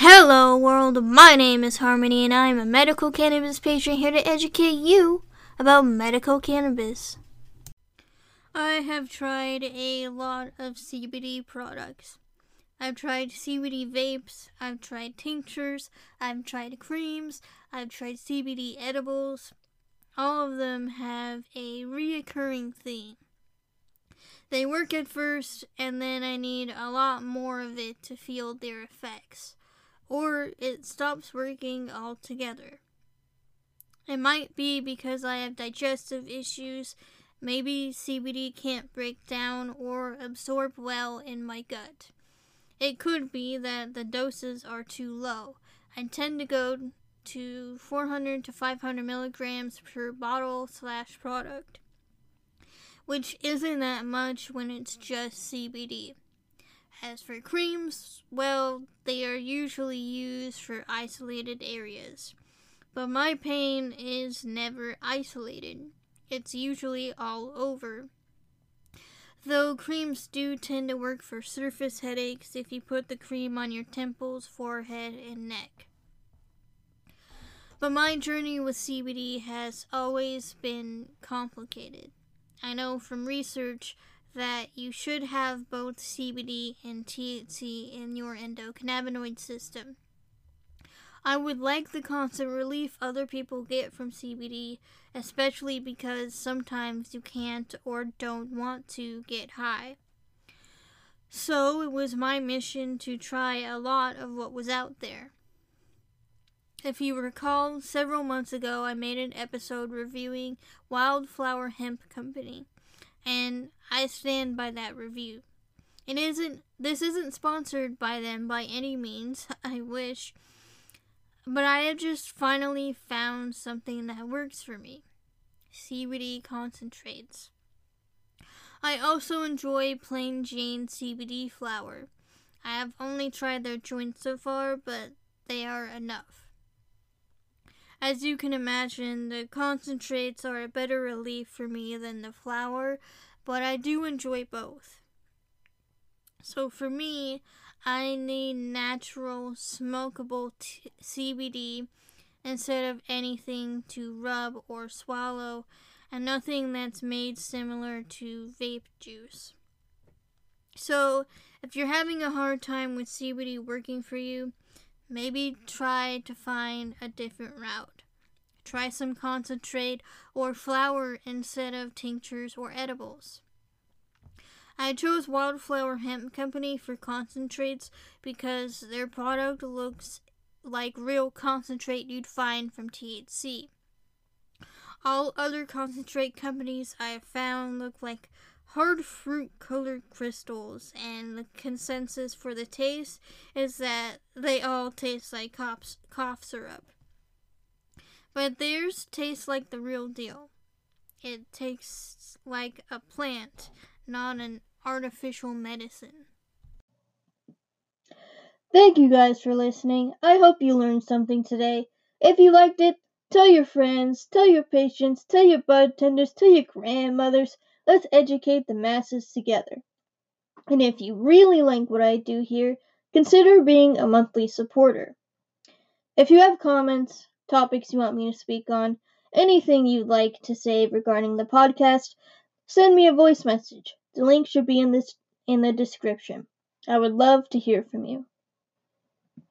Hello, world. My name is Harmony, and I'm a medical cannabis patient here to educate you about medical cannabis. I have tried a lot of CBD products. I've tried CBD vapes, I've tried tinctures, I've tried creams, I've tried CBD edibles. All of them have a reoccurring theme. They work at first, and then I need a lot more of it to feel their effects, or it stops working altogether. It might be because I have digestive issues, maybe CBD can't break down or absorb well in my gut. It could be that the doses are too low. I tend to go to 400 to 500 milligrams per bottle slash product which isn't that much when it's just CBD. As for creams, well, they are usually used for isolated areas. But my pain is never isolated, it's usually all over. Though creams do tend to work for surface headaches if you put the cream on your temples, forehead, and neck. But my journey with CBD has always been complicated. I know from research that you should have both CBD and THC in your endocannabinoid system. I would like the constant relief other people get from CBD, especially because sometimes you can't or don't want to get high. So it was my mission to try a lot of what was out there. If you recall, several months ago I made an episode reviewing Wildflower Hemp Company, and I stand by that review. It isn't this isn't sponsored by them by any means, I wish, but I have just finally found something that works for me. CBD concentrates. I also enjoy plain Jane CBD flower. I have only tried their joints so far, but they are enough. As you can imagine, the concentrates are a better relief for me than the flower, but I do enjoy both. So for me, I need natural, smokable t- CBD instead of anything to rub or swallow, and nothing that's made similar to vape juice. So, if you're having a hard time with CBD working for you, Maybe try to find a different route. Try some concentrate or flower instead of tinctures or edibles. I chose Wildflower Hemp Company for concentrates because their product looks like real concentrate you'd find from THC. All other concentrate companies I have found look like hard fruit colored crystals, and the consensus for the taste is that they all taste like cough, syrup. But theirs tastes like the real deal. It tastes like a plant, not an artificial medicine. Thank you guys for listening. I hope you learned something today. If you liked it, tell your friends, tell your patients, tell your bud tenders, tell your grandmothers. Let's educate the masses together. And if you really like what I do here, consider being a monthly supporter. If you have comments, topics you want me to speak on, anything you'd like to say regarding the podcast, send me a voice message. The link should be in this in the description. I would love to hear from you.